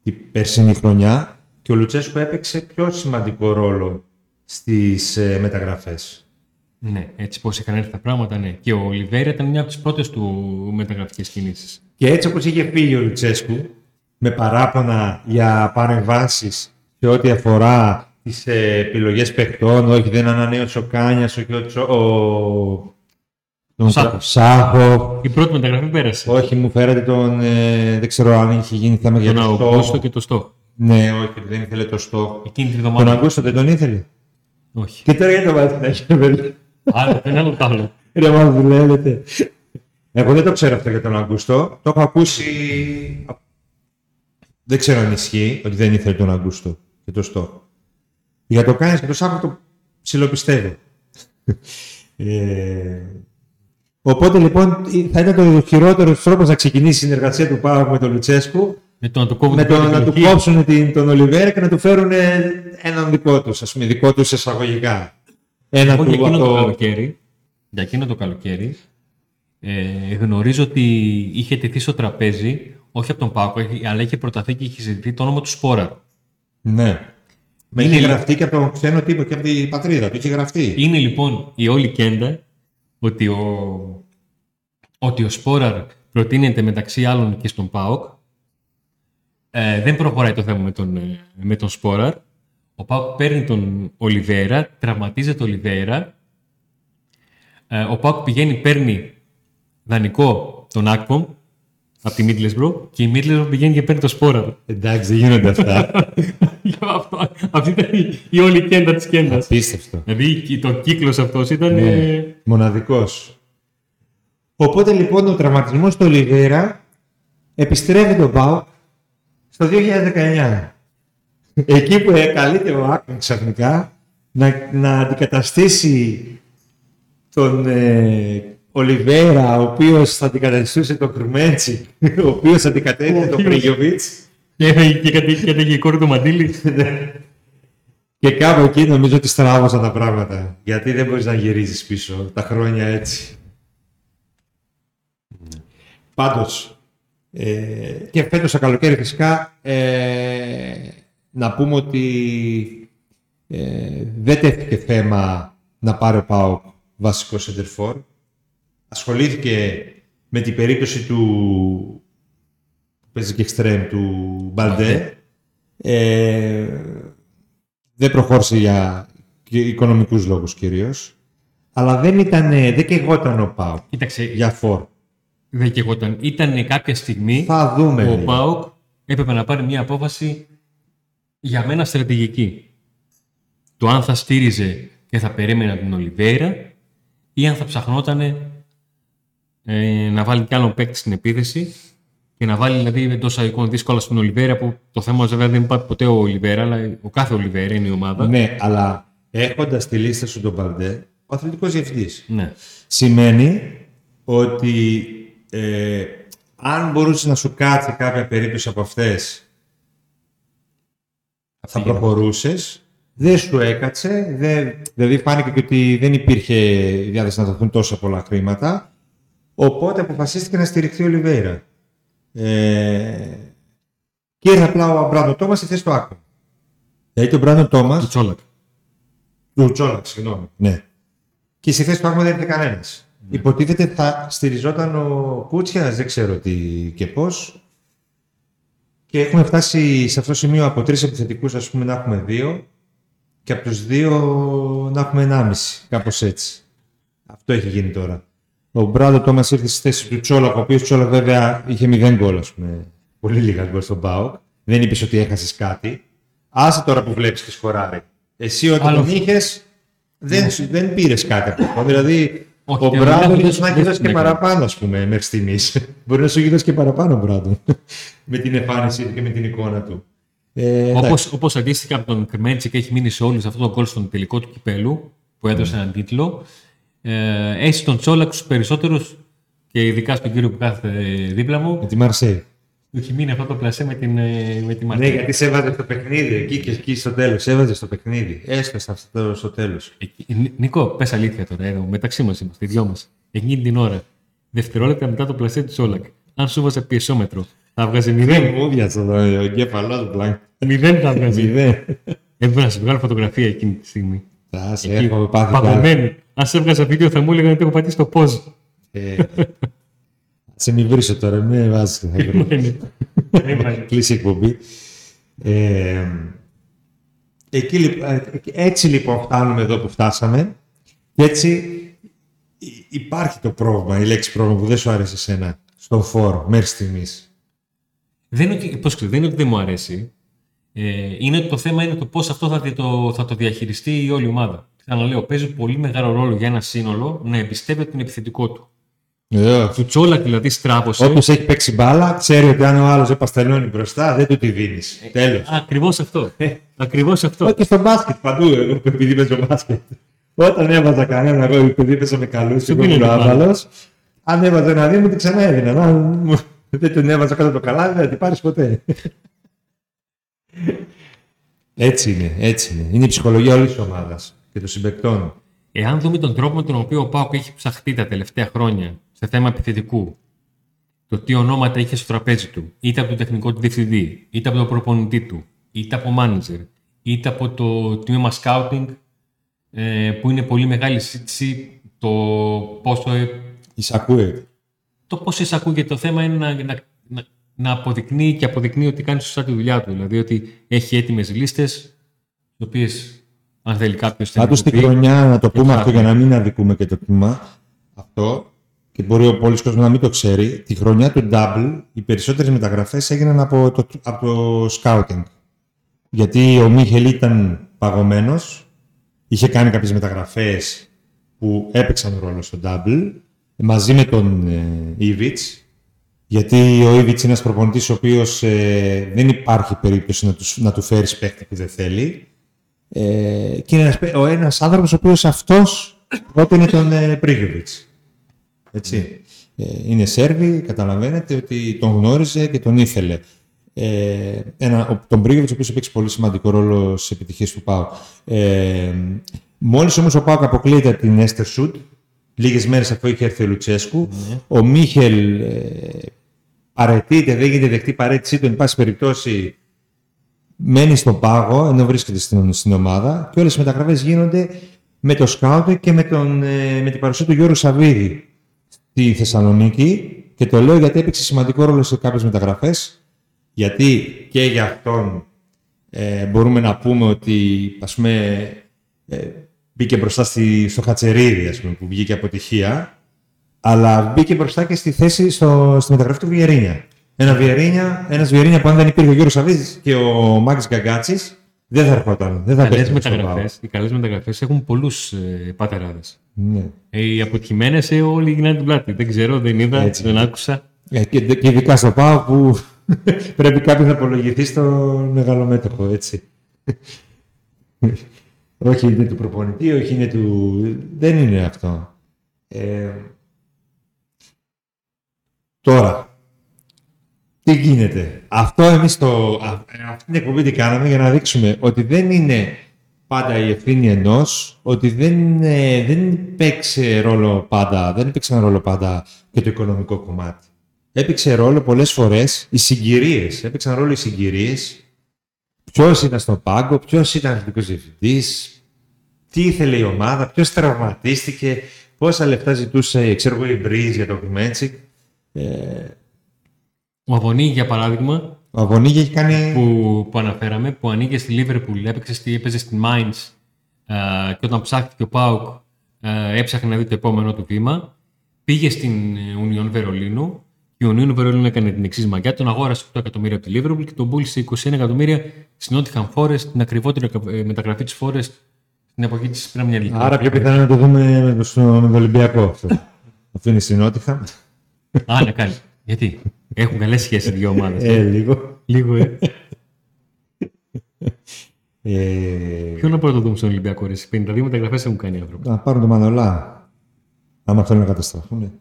την περσινή χρονιά και ο Λουτσέσκου έπαιξε πιο σημαντικό ρόλο στις ε, μεταγραφές. Ναι, έτσι πώς είχαν έρθει τα πράγματα, ναι. Και ο Ολιβέρα ήταν μια από τις πρώτες του μεταγραφικές κινήσεις. Και έτσι όπως είχε φύγει ο Λουτσέσκου, με παράπονα για παρεμβάσεις σε ό,τι αφορά τις ε, επιλογές παιχτών, όχι δεν ανανέωσε ο Κάνιας, όχι ο, Τσο, ο... τον Σάχοφ. Σάχοφ, Η πρώτη μεταγραφή πέρασε. όχι μου φέρατε τον, ε, δεν ξέρω αν είχε γίνει θέμα για τον το Αυγούστο στόχο. και το Στόχο. Ναι, όχι, δεν ήθελε το στόχο. Εκείνη την Τον εβδομάδα. Αγκούστο δεν τον ήθελε. Όχι. Και τώρα γιατί το βάζει να έχει παιδί. Άλλο το ένα, άλλο το άλλο. Ρε μας δουλεύετε. Εγώ δεν το ξέρω αυτό για τον Αγκούστο. Το έχω ακούσει... Δεν ξέρω αν ισχύει ότι δεν ήθελε τον Αγκούστο και το στόχο. Για το κάνεις και το Σάββατο το ψιλοπιστεύω. ε, οπότε λοιπόν θα ήταν το χειρότερος τρόπος να ξεκινήσει η συνεργασία του Πάου με τον Λουτσέσκου Με το να του κόβουν με την το πρώτη να του επιλογή. κόψουν την, τον Ολιβέρα και να του φέρουν έναν δικό τους, ας πούμε, δικό τους εισαγωγικά. Ένα Εγώ του για εκείνο το από- καλοκαίρι, για εκείνο το καλοκαίρι ε, γνωρίζω ότι είχε τεθεί στο τραπέζι, όχι από τον Πάκο, αλλά είχε προταθεί και είχε ζητηθεί το όνομα του Σπόρα. Ναι. Με Είναι είχε λι- γραφτεί και από τον ξένο τύπο και από την πατρίδα του. Είχε γραφτεί. Είναι λοιπόν η όλη κέντα ότι ο, ότι ο Σπόραρ προτείνεται μεταξύ άλλων και στον ΠΑΟΚ. Ε, δεν προχωράει το θέμα με τον, ε, με τον Σπόραρ. Ο ΠΑΟΚ παίρνει τον Ολιβέιρα, τραυματίζεται ο Ολιβέιρα. Ε, ο ΠΑΟΚ πηγαίνει, παίρνει δανεικό τον Ακπομ από τη Μίντλεσμπρο και η Μίντλεσμπρο πηγαίνει και παίρνει τον Σπόραρ. Εντάξει, δεν γίνονται αυτά. [LAUGHS] Αυτό- Αυτή ήταν η, η όλη κέντα της κέντας. Απίστευτο. Δηλαδή το κύκλος αυτός ήταν... Ναι. ε, Μοναδικός. Οπότε λοιπόν ο τραυματισμός του Ολιβέρα επιστρέφει τον Πάο στο 2019. Εκεί που καλείται ο Άκμεν ξαφνικά να, να αντικαταστήσει τον ε, Ολιβέρα, ο οποίος θα αντικαταστούσε τον Κρουμέντσι, ο οποίος αντικατέστησε τον οποίος- Πρίγιοβιτς. Και έφεγε και κατέ- και έφεγε η κόρη του Μαντήλη. Και κάπου εκεί νομίζω ότι στράβωσαν τα πράγματα. Γιατί δεν μπορείς να γυρίζεις πίσω τα χρόνια έτσι. Πάντως, ε, και φέτος το καλοκαίρι φυσικά, ε, να πούμε ότι ε, δεν τέθηκε θέμα να πάρει ο ΠΑΟΚ βασικός σεντερφόρ. Ασχολήθηκε με την περίπτωση του που παίζει και εξτρέμ του Μπαλντέ. Ε, δεν προχώρησε για οικονομικούς λόγους κυρίως. Αλλά δεν ήταν, δεν κεγόταν ο ΠΑΟΚ Κοίταξε, για φόρ. δεν και εγώ ήταν. Ήταν κάποια στιγμή Θα δούμε. που ο λίγο. ΠΑΟΚ έπρεπε να πάρει μια απόφαση για μένα στρατηγική. Το αν θα στήριζε και θα περίμενε από την Ολιβέρα ή αν θα ψαχνόταν ε, να βάλει κι άλλον παίκτη στην επίθεση και να βάλει δηλαδή εντό αγικών δύσκολα στην Ολιβέρα που το θέμα βέβαια δεν υπάρχει ποτέ ο Ολιβέρα, αλλά ο κάθε Ολιβέρα είναι η ομάδα. Ναι, αλλά έχοντας τη λίστα σου τον Μπαλντέ, ο αθλητικός διευθυντής. Ναι. Σημαίνει ότι ε, αν μπορούσε να σου κάτσει κάποια περίπτωση από αυτές, θα προχωρούσες. Δεν σου έκατσε. Δεν, δηλαδή φάνηκε και ότι δεν υπήρχε διάθεση να δοθούν τόσα πολλά χρήματα. Οπότε αποφασίστηκε να στηριχθεί ο Λιβέιρα. Ε, και ήρθε απλά ο Μπράντο Τόμας στη θέση του Άκου. Δηλαδή τον Μπράντο Τόμα. Του Τσόλακ. Του Τσόλακ, συγγνώμη. Ναι. Και στη θέση του Άκου δεν ήρθε κανένας. Ναι. Υποτίθεται θα στηριζόταν ο Κούτσιας, δεν ξέρω τι και πώς. Και έχουμε φτάσει σε αυτό το σημείο από τρεις επιθετικούς, ας πούμε, να έχουμε δύο και από τους δύο να έχουμε ενάμιση. Κάπως έτσι. Αυτό έχει γίνει τώρα. Ο Μπράντο Τόμας ήρθε στη θέση του Τσόλακ, ο οποίος Τσόλακ βέβαια είχε μηδέν γκολ, ας πούμε. Πολύ λίγα γκολ στον Πάοκ. Δεν είπες ότι έχασες κάτι. Άσε τώρα που βλέπεις και σκοράρει. Εσύ όταν τον είχες, δεν, ναι. δεν πήρες κάτι από αυτό. Δηλαδή, όχι, ο Μπράντον ίσω να έχει δώσει και παραπάνω, ας πούμε, μέχρι στιγμής. [LAUGHS] Μπορεί να σου έχει δώσει και παραπάνω ο Μπράντον. [LAUGHS] με την εμφάνιση και με την εικόνα του. Ε, όπως, όπως αντίστοιχα από τον Κρμέντσικ έχει μείνει σε όλους αυτό το γκολ στον τελικό του κυπέλου που έδωσε mm. έναν τίτλο. Ε, έχει τον Τσόλακ τους περισσότερους και ειδικά στον κύριο που κάθεται δίπλα μου. Με τη Μαρσέη. Του έχει μείνει αυτό το πλασέ με, την, ε, με τη Ναι, γιατί σε έβαζε στο παιχνίδι εκεί και εκεί στο τέλος. Έβαζε στο παιχνίδι. Έσπασε αυτό στο τέλος. Νίκο, πες αλήθεια τώρα, εδώ, μεταξύ μας είμαστε, οι δυο μας. Εκείνη την ώρα, δευτερόλεπτα μετά το πλασέ του Σόλακ, αν σου βάζε πιεσόμετρο, θα βγάζει μηδέν. Δεν μου διάτσε ο εγκέφαλός του πλάκα. Μηδέν θα βγάζει. Μηδέν. Έπρεπε να σε βγάλω φωτογραφία εκείνη τη στιγμή. Θα σε έχω πάθει. Αν σε έβγαζα βίντεο θα μου έλεγαν ότι έχω πατήσει το πώ. Ε, σε μη βρίσω τώρα, με βάζεις. [LAUGHS] Κλείσει η εκπομπή. Ε, εκεί, ε, έτσι λοιπόν φτάνουμε εδώ που φτάσαμε και έτσι υπάρχει το πρόβλημα, η λέξη πρόβλημα που δεν σου άρεσε εσένα στον φόρο μέχρι στιγμής. Δεν είναι ότι, πώς δεν είναι ότι δεν μου αρέσει. Ε, είναι το θέμα είναι το πώς αυτό θα το, θα το διαχειριστεί η όλη ομάδα. Ξαναλέω, παίζει πολύ μεγάλο ρόλο για ένα σύνολο να εμπιστεύεται τον επιθετικό του. Yeah. Του Τσόλακ δηλαδή στράβωσε. Όποιο έχει παίξει μπάλα, ξέρει ότι αν ο άλλος δεν παστελώνει μπροστά, δεν του τη δίνεις. Ε, Τέλος. Ακριβώς αυτό. Ε. Ακριβώς αυτό. Όχι στο μπάσκετ παντού, εγώ επειδή παίζω μπάσκετ. Όταν έβαζα κανένα, εγώ επειδή παίζα με καλού και ήμουν άβαλος, αν έβαζα ένα δύο, μου την ξανά έδινα. Αν δεν τον έβαζα κάτω το καλάδι, δεν την πάρεις ποτέ. έτσι είναι, έτσι είναι. Είναι η ψυχολογία όλης της ομάδας και των συμπεκτών. Εάν δούμε τον τρόπο με τον οποίο ο Πάοκ έχει ψαχτεί τα τελευταία χρόνια σε θέμα επιθετικού, το τι ονόματα είχε στο τραπέζι του, είτε από τον τεχνικό του διευθυντή, είτε από τον προπονητή του, είτε από manager, είτε από το τμήμα scouting, ε, που είναι πολύ μεγάλη συζήτηση το πόσο. Ε, εισακούεται. Το πόσο εισακούεται. Το θέμα είναι να, να, να, να αποδεικνύει και αποδεικνύει ότι κάνει σωστά τη δουλειά του. Δηλαδή ότι έχει έτοιμες λίστες, τις οποίες αν θέλει κάποιος. Πάντως τη χρονιά, να το πούμε αυτό για να μην αδικούμε και το τμήμα, αυτό και μπορεί ο πολλή κόσμος να μην το ξέρει, τη χρονιά του Double οι περισσότερες μεταγραφές έγιναν από το, από το scouting. Γιατί ο Μίχελ ήταν παγωμένος, είχε κάνει κάποιες μεταγραφές που έπαιξαν ρόλο στο Double μαζί με τον ε, γιατί ο Ήβιτς είναι ένας προπονητής ο οποίος ε, δεν υπάρχει περίπτωση να τους, να του φέρεις παίχτη που δεν θέλει. Ε, και είναι ένας, ο ένας άνθρωπος ο οποίος αυτός πρώτα είναι τον ε, Έτσι. Ε, είναι Σέρβι, καταλαβαίνετε ότι τον γνώριζε και τον ήθελε. Ε, ένα, τον Πρίγεβιτς, ο οποίος έπαιξε πολύ σημαντικό ρόλο στις επιτυχίες του ΠΑΟ. Ε, μόλις όμως ο ΠΑΟ αποκλείεται από την Έστερ Σουτ, λίγες μέρες αφού είχε έρθει ο Λουτσέσκου, ναι. ο Μίχελ ε, παρετείται, δεν γίνεται δεκτή παρέτησή του, εν πάση περιπτώσει μένει στον πάγο ενώ βρίσκεται στην, στην ομάδα και όλες οι μεταγραφές γίνονται με το σκάουτε και με, τον, ε, με την παρουσία του Γιώργου Σαββίδη στη Θεσσαλονίκη και το λέω γιατί έπαιξε σημαντικό ρόλο σε κάποιες μεταγραφές γιατί και για αυτόν ε, μπορούμε να πούμε ότι ας πούμε, ε, μπήκε μπροστά στη, στο Χατσερίδη ας πούμε, που βγήκε αποτυχία αλλά μπήκε μπροστά και στη θέση στο, στη μεταγραφή του Βιερίνια. Ένα Βιερίνια, ένας Βιερίνια που αν δεν υπήρχε ο Γιώργος Σαββίδη και ο Μάκης Γκαγκάτσης, δεν θα ερχόταν. Δεν θα καλές μεταγραφές, οι καλές μεταγραφές έχουν πολλούς ε, πατεράδες. Ναι. Ε, οι αποτυχημένε ε, όλοι γυρνάνε την πλάτη. Δεν ξέρω, δεν είδα, Έτσι. δεν άκουσα. Ε, και, και ειδικά στο ΠΑΟ που [LAUGHS] πρέπει κάποιος να απολογηθεί στο μεγαλομέτωπο, έτσι. [LAUGHS] όχι είναι του προπονητή, όχι είναι του. Δεν είναι αυτό. Ε, Τώρα, τι γίνεται; Αυτό εμείς το, αυτή την εκπομπή τι κάναμε για να δείξουμε ότι δεν είναι πάντα η ευθύνη ενός, ότι δεν, ε, δεν παίξε ρόλο πάντα, δεν έπαιξε ρόλο πάντα και το οικονομικό κομμάτι. Έπαιξε ρόλο πολλές φορές οι συγκυρίες. Έπαιξαν ρόλο οι συγκυρίες. Ποιος ήταν στον πάγκο, ποιος ήταν αρχικό διευθυντής, τι ήθελε η ομάδα, ποιος τραυματίστηκε, πόσα λεφτά ζητούσε ξέρω, η Μπρίζ για το Κουμέντσικ. Ε... Ο Αβωνί, για παράδειγμα, ο Αβωνίγη έχει κάνει. Που, που αναφέραμε, που ανήκε στη Λίβερπουλ, έπαιξε, στη, έπαιζε στην Mainz ε, και όταν ψάχτηκε ο Πάουκ ε, έψαχνε να δει το επόμενο του βήμα. Πήγε στην Union Βερολίνου και η Union Βερολίνου έκανε την εξής μαγιά. Τον αγόρασε 8 εκατομμύρια από τη Λίβερπουλ και τον πούλησε 21 εκατομμύρια στην Nottingham Forest, την ακριβότερη ε, μεταγραφή της Forest στην εποχή της Premier League. Άρα πιο πιθανό να το δούμε με το, με το Ολυμπιακό αυτό. [LAUGHS] Αυτό είναι στην Nottingham. Α, ναι, κάνει. Γιατί; Έχουν καλές σχέσεις δύο ομάδες. Ε, λίγο. Λίγο, ε. ε... Ποιο να πρωτοδούμε στον Ολυμπιακό, ρε. 52 μεταγραφές έχουν κάνει οι άνθρωποι. Να πάρουν το Μανολά. Άμα θέλουν να καταστραφούν.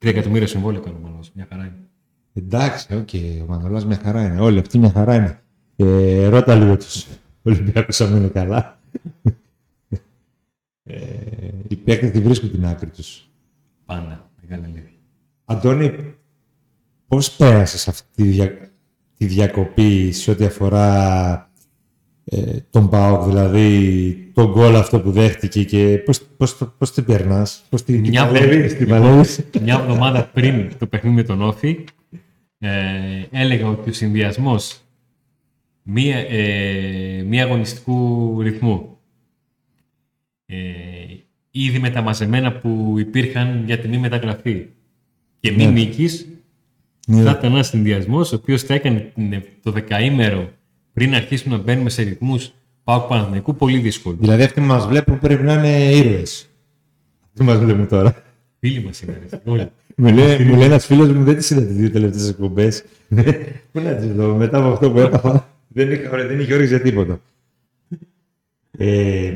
3 εκατομμύρια συμβόλαιο κάνει ο Μανολάς. Μια χαρά είναι. Εντάξει, ok. Okay. Ο Μανολάς μια χαρά είναι. Όλοι αυτοί μια χαρά είναι. Ε, ρώτα λίγο τους Ολυμπιακούς αν είναι καλά. ε, οι παίκτες τη βρίσκουν την άκρη τους. Πάντα. Μεγάλη αλήθεια. Αντώνη, Πώς πέρασες αυτή τη, δια... τη διακοπή σε ό,τι αφορά ε, τον ΠΑΟΚ, δηλαδή τον γκολ αυτό που δέχτηκε και πώς, πώς, πώς την περνάς, πώς την μια παλεύεις, την Μια εβδομάδα πριν το παιχνίδι με τον Όφη, ε, έλεγα ότι ο συνδυασμός μία, ε, μία αγωνιστικού ρυθμού ε, ήδη με τα μαζεμένα που υπήρχαν για την μη μεταγραφή και μη ναι. νίκης ναι. Θα ήταν ένα συνδυασμός ο οποίος θα έκανε το δεκαήμερο πριν αρχίσουμε να μπαίνουμε σε ρυθμούς Πάου Παναθηναϊκού πολύ δύσκολο. Δηλαδή αυτοί που μας βλέπουν πρέπει να είναι ήρωες. Τι μας βλέπουν τώρα. Φίλοι μας είναι. [LAUGHS] μου λέει, μου λέει ένας φίλος μου δεν τις είδα τις δύο τελευταίες εκπομπές. [LAUGHS] Πού να τις δω, μετά από αυτό που έπαθα [LAUGHS] δεν, δεν είχε όρεξη για τίποτα. Ε,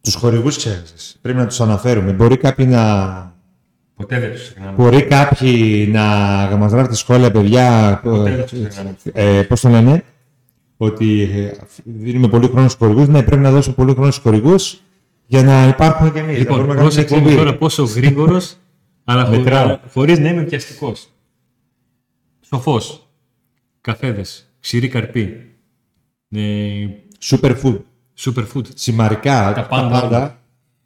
τους χορηγούς ξέρεις. Πρέπει να τους αναφέρουμε. Μπορεί κάποιοι να Ποτέ δεν τους ξεχνάμε. Μπορεί κάποιοι να μα γράφουν σχόλια, παιδιά. Ε, Πώς το λένε, ότι ε, δίνουμε πολύ χρόνο στους χορηγούς. Ναι, πρέπει να δώσουμε πολύ χρόνο στους χορηγούς για να υπάρχουν και εμείς. Λοιπόν, πρόσεξε τώρα πόσο γρήγορος, αλλά χωρί να είμαι πιαστικό. Σοφός. Καφέδες. Ξηρή καρπή. Ε, Superfood. Superfood. Σημαρικά. Τα πάντα. Τα πάντα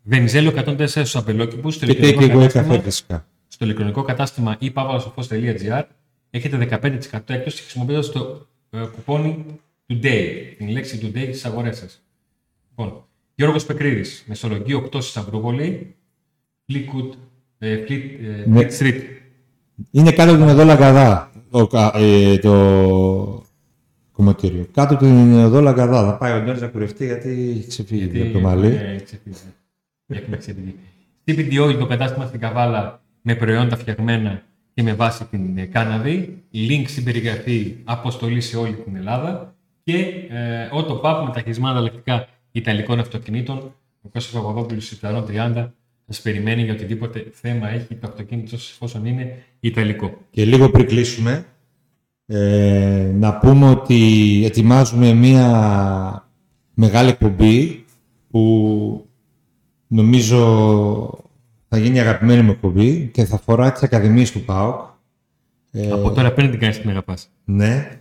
Βενιζέλο 104 στους αμπελόκηπου. Στο, ηλεκτρονικό κατάστημα, στο ηλεκτρονικό κατάστημα ή pavasofos.gr έχετε 15% έκπτωση χρησιμοποιώντας το ε, κουπόνι Today, την λέξη Today στις αγορές σας. Λοιπόν, Γιώργος Πεκρίδης, Μεσολογγί 8 στη Σαμπρούπολη, Fleetwood, ε, Fleet, ε, ναι. Street. Είναι κάτω από την Οδό Λαγκαδά το, ε, το κομμωτήριο. Κάτω από την Οδό Λαγκαδά. Θα πάει ο Ντόρι να κουρευτεί γιατί έχει ξεφύγει από το μαλλί. Ναι, έχει ξεφύγει. CPDO το κατάστημα στην Καβάλα με προϊόντα φτιαγμένα και με βάση την κάναβη. Link στην περιγραφή αποστολή σε όλη την Ελλάδα. Και ε, Auto Pub με τα χειρισμένα ανταλλακτικά Ιταλικών αυτοκινήτων. Ο Κώστας Παπαδόπουλος Ιταλών 30 σας περιμένει για οτιδήποτε θέμα έχει το αυτοκίνητο εφόσον είναι Ιταλικό. Και λίγο πριν κλείσουμε, ε, να πούμε ότι ετοιμάζουμε μία μεγάλη εκπομπή που νομίζω θα γίνει αγαπημένη μου εκπομπή και θα αφορά τις ακαδημίες του ΠΑΟΚ. Ε, Από τώρα πριν την κάνεις την αγαπάς. Ναι.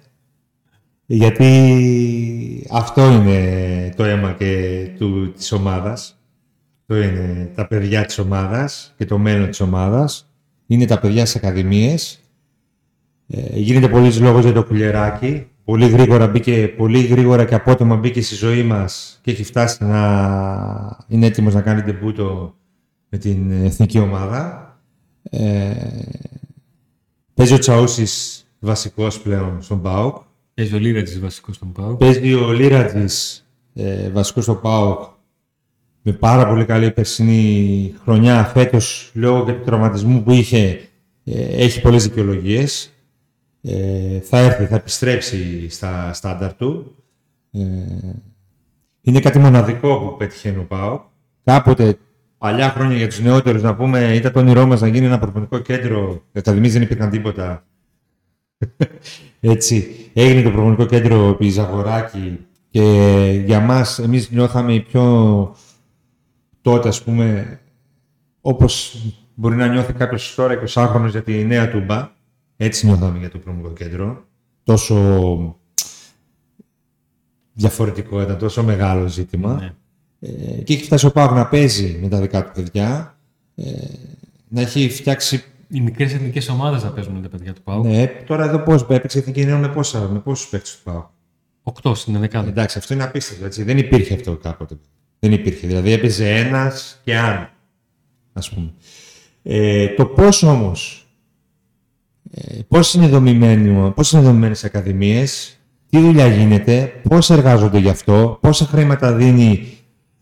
Γιατί αυτό είναι το αίμα και του, της ομάδας. Το είναι τα παιδιά της ομάδας και το μέλλον της ομάδας. Είναι τα παιδιά στις ακαδημίες. Ε, γίνεται πολλής λόγος για το κουλεράκι πολύ γρήγορα μπήκε, πολύ γρήγορα και απότομα μπήκε στη ζωή μας και έχει φτάσει να είναι έτοιμος να κάνει τεμπούτο με την εθνική ομάδα. Ε, παίζει ο Τσαούσης βασικός πλέον στον ΠΑΟΚ. Παίζει ο Λίρατζης βασικός στον ΠΑΟΚ. Παίζει ο Λίρατζης ε, βασικός στον ΠΑΟΚ με πάρα πολύ καλή περσινή χρονιά. Φέτος, λόγω και του τραυματισμού που είχε, ε, έχει πολλές δικαιολογίες ε, θα έρθει, θα επιστρέψει στα στάνταρ του. Ε, είναι κάτι μοναδικό που πετυχαίνει ο ΠΑΟ. Κάποτε παλιά χρόνια για τους νεότερους να πούμε ήταν το όνειρό μας να γίνει ένα προπονητικό κέντρο. Οι ακαδημίες δεν υπήρχαν τίποτα. Έτσι, έγινε το προπονητικό κέντρο επί Ζαγοράκη και για μας, εμείς νιώθαμε πιο τότε, ας πούμε, όπως μπορεί να νιώθει κάποιος τώρα 20 χρόνος για τη νέα τούμπα. Έτσι νιώθαμε για το προπονητικό κέντρο. Τόσο διαφορετικό ήταν, τόσο μεγάλο ζήτημα. Ναι. Ε, και έχει φτάσει ο Πάοκ να παίζει με τα δικά του παιδιά. Ε, να έχει φτιάξει. Οι μικρές εθνικές ομάδες θα παίζουν με τα παιδιά του Πάου. Ναι, τώρα εδώ πώς έπαιξε η Εθνική Νέο με, πόσα, με πόσους παίκτες του Πάοκ; Οκτώ στην δεκάδα. Εντάξει, αυτό είναι απίστευτο. Έτσι. Δεν υπήρχε αυτό κάποτε. Δεν υπήρχε. Δηλαδή έπαιζε ένας και αν. Α πούμε. Ε, το πώς όμως. Ε, πώς είναι δομημένο, πώς είναι δομημένες οι ακαδημίες, τι δουλειά γίνεται, πώς εργάζονται γι' αυτό, πόσα χρήματα δίνει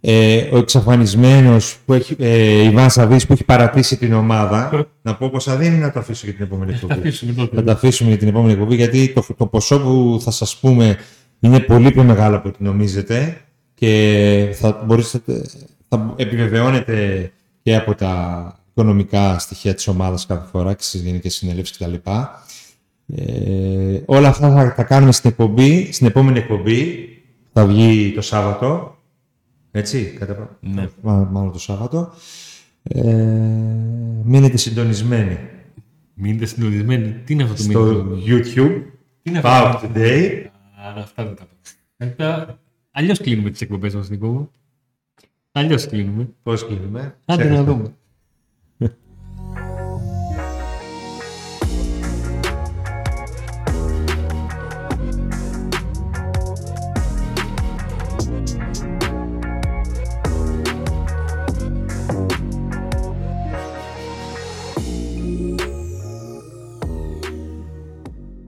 ε, ο εξαφανισμένος που έχει, ε, Ιβάν Σαββής που έχει παρατήσει την ομάδα. να πω πόσα δίνει να το αφήσω για την επόμενη εκπομπή. Θα το αφήσουμε για την επόμενη εκπομπή γιατί το, το ποσό που θα σας πούμε είναι πολύ πιο μεγάλο από ό,τι νομίζετε και θα, μπορείτε, θα επιβεβαιώνετε και από τα οικονομικά στοιχεία της ομάδας κάθε φορά και στις γενικές συνέλευσεις κτλ. Ε, όλα αυτά θα τα κάνουμε στην εκπομπή, στην επόμενη εκπομπή, θα βγει το Σάββατο, έτσι, κατά... Ναι. Μά- μάλλον το Σάββατο. Ε, μείνετε συντονισμένοι Μείνετε συντονισμένοι. Τι είναι αυτό το στο μήνυμα; YouTube, Τι είναι Power αυτό. Today. Α, αυτά δεν τα πω. Αλλιώς κλείνουμε τις εκπομπές μας, Νικό μου. Αλλιώς κλείνουμε. Πώς κλείνουμε; Άντε να Ξέχασα. δούμε.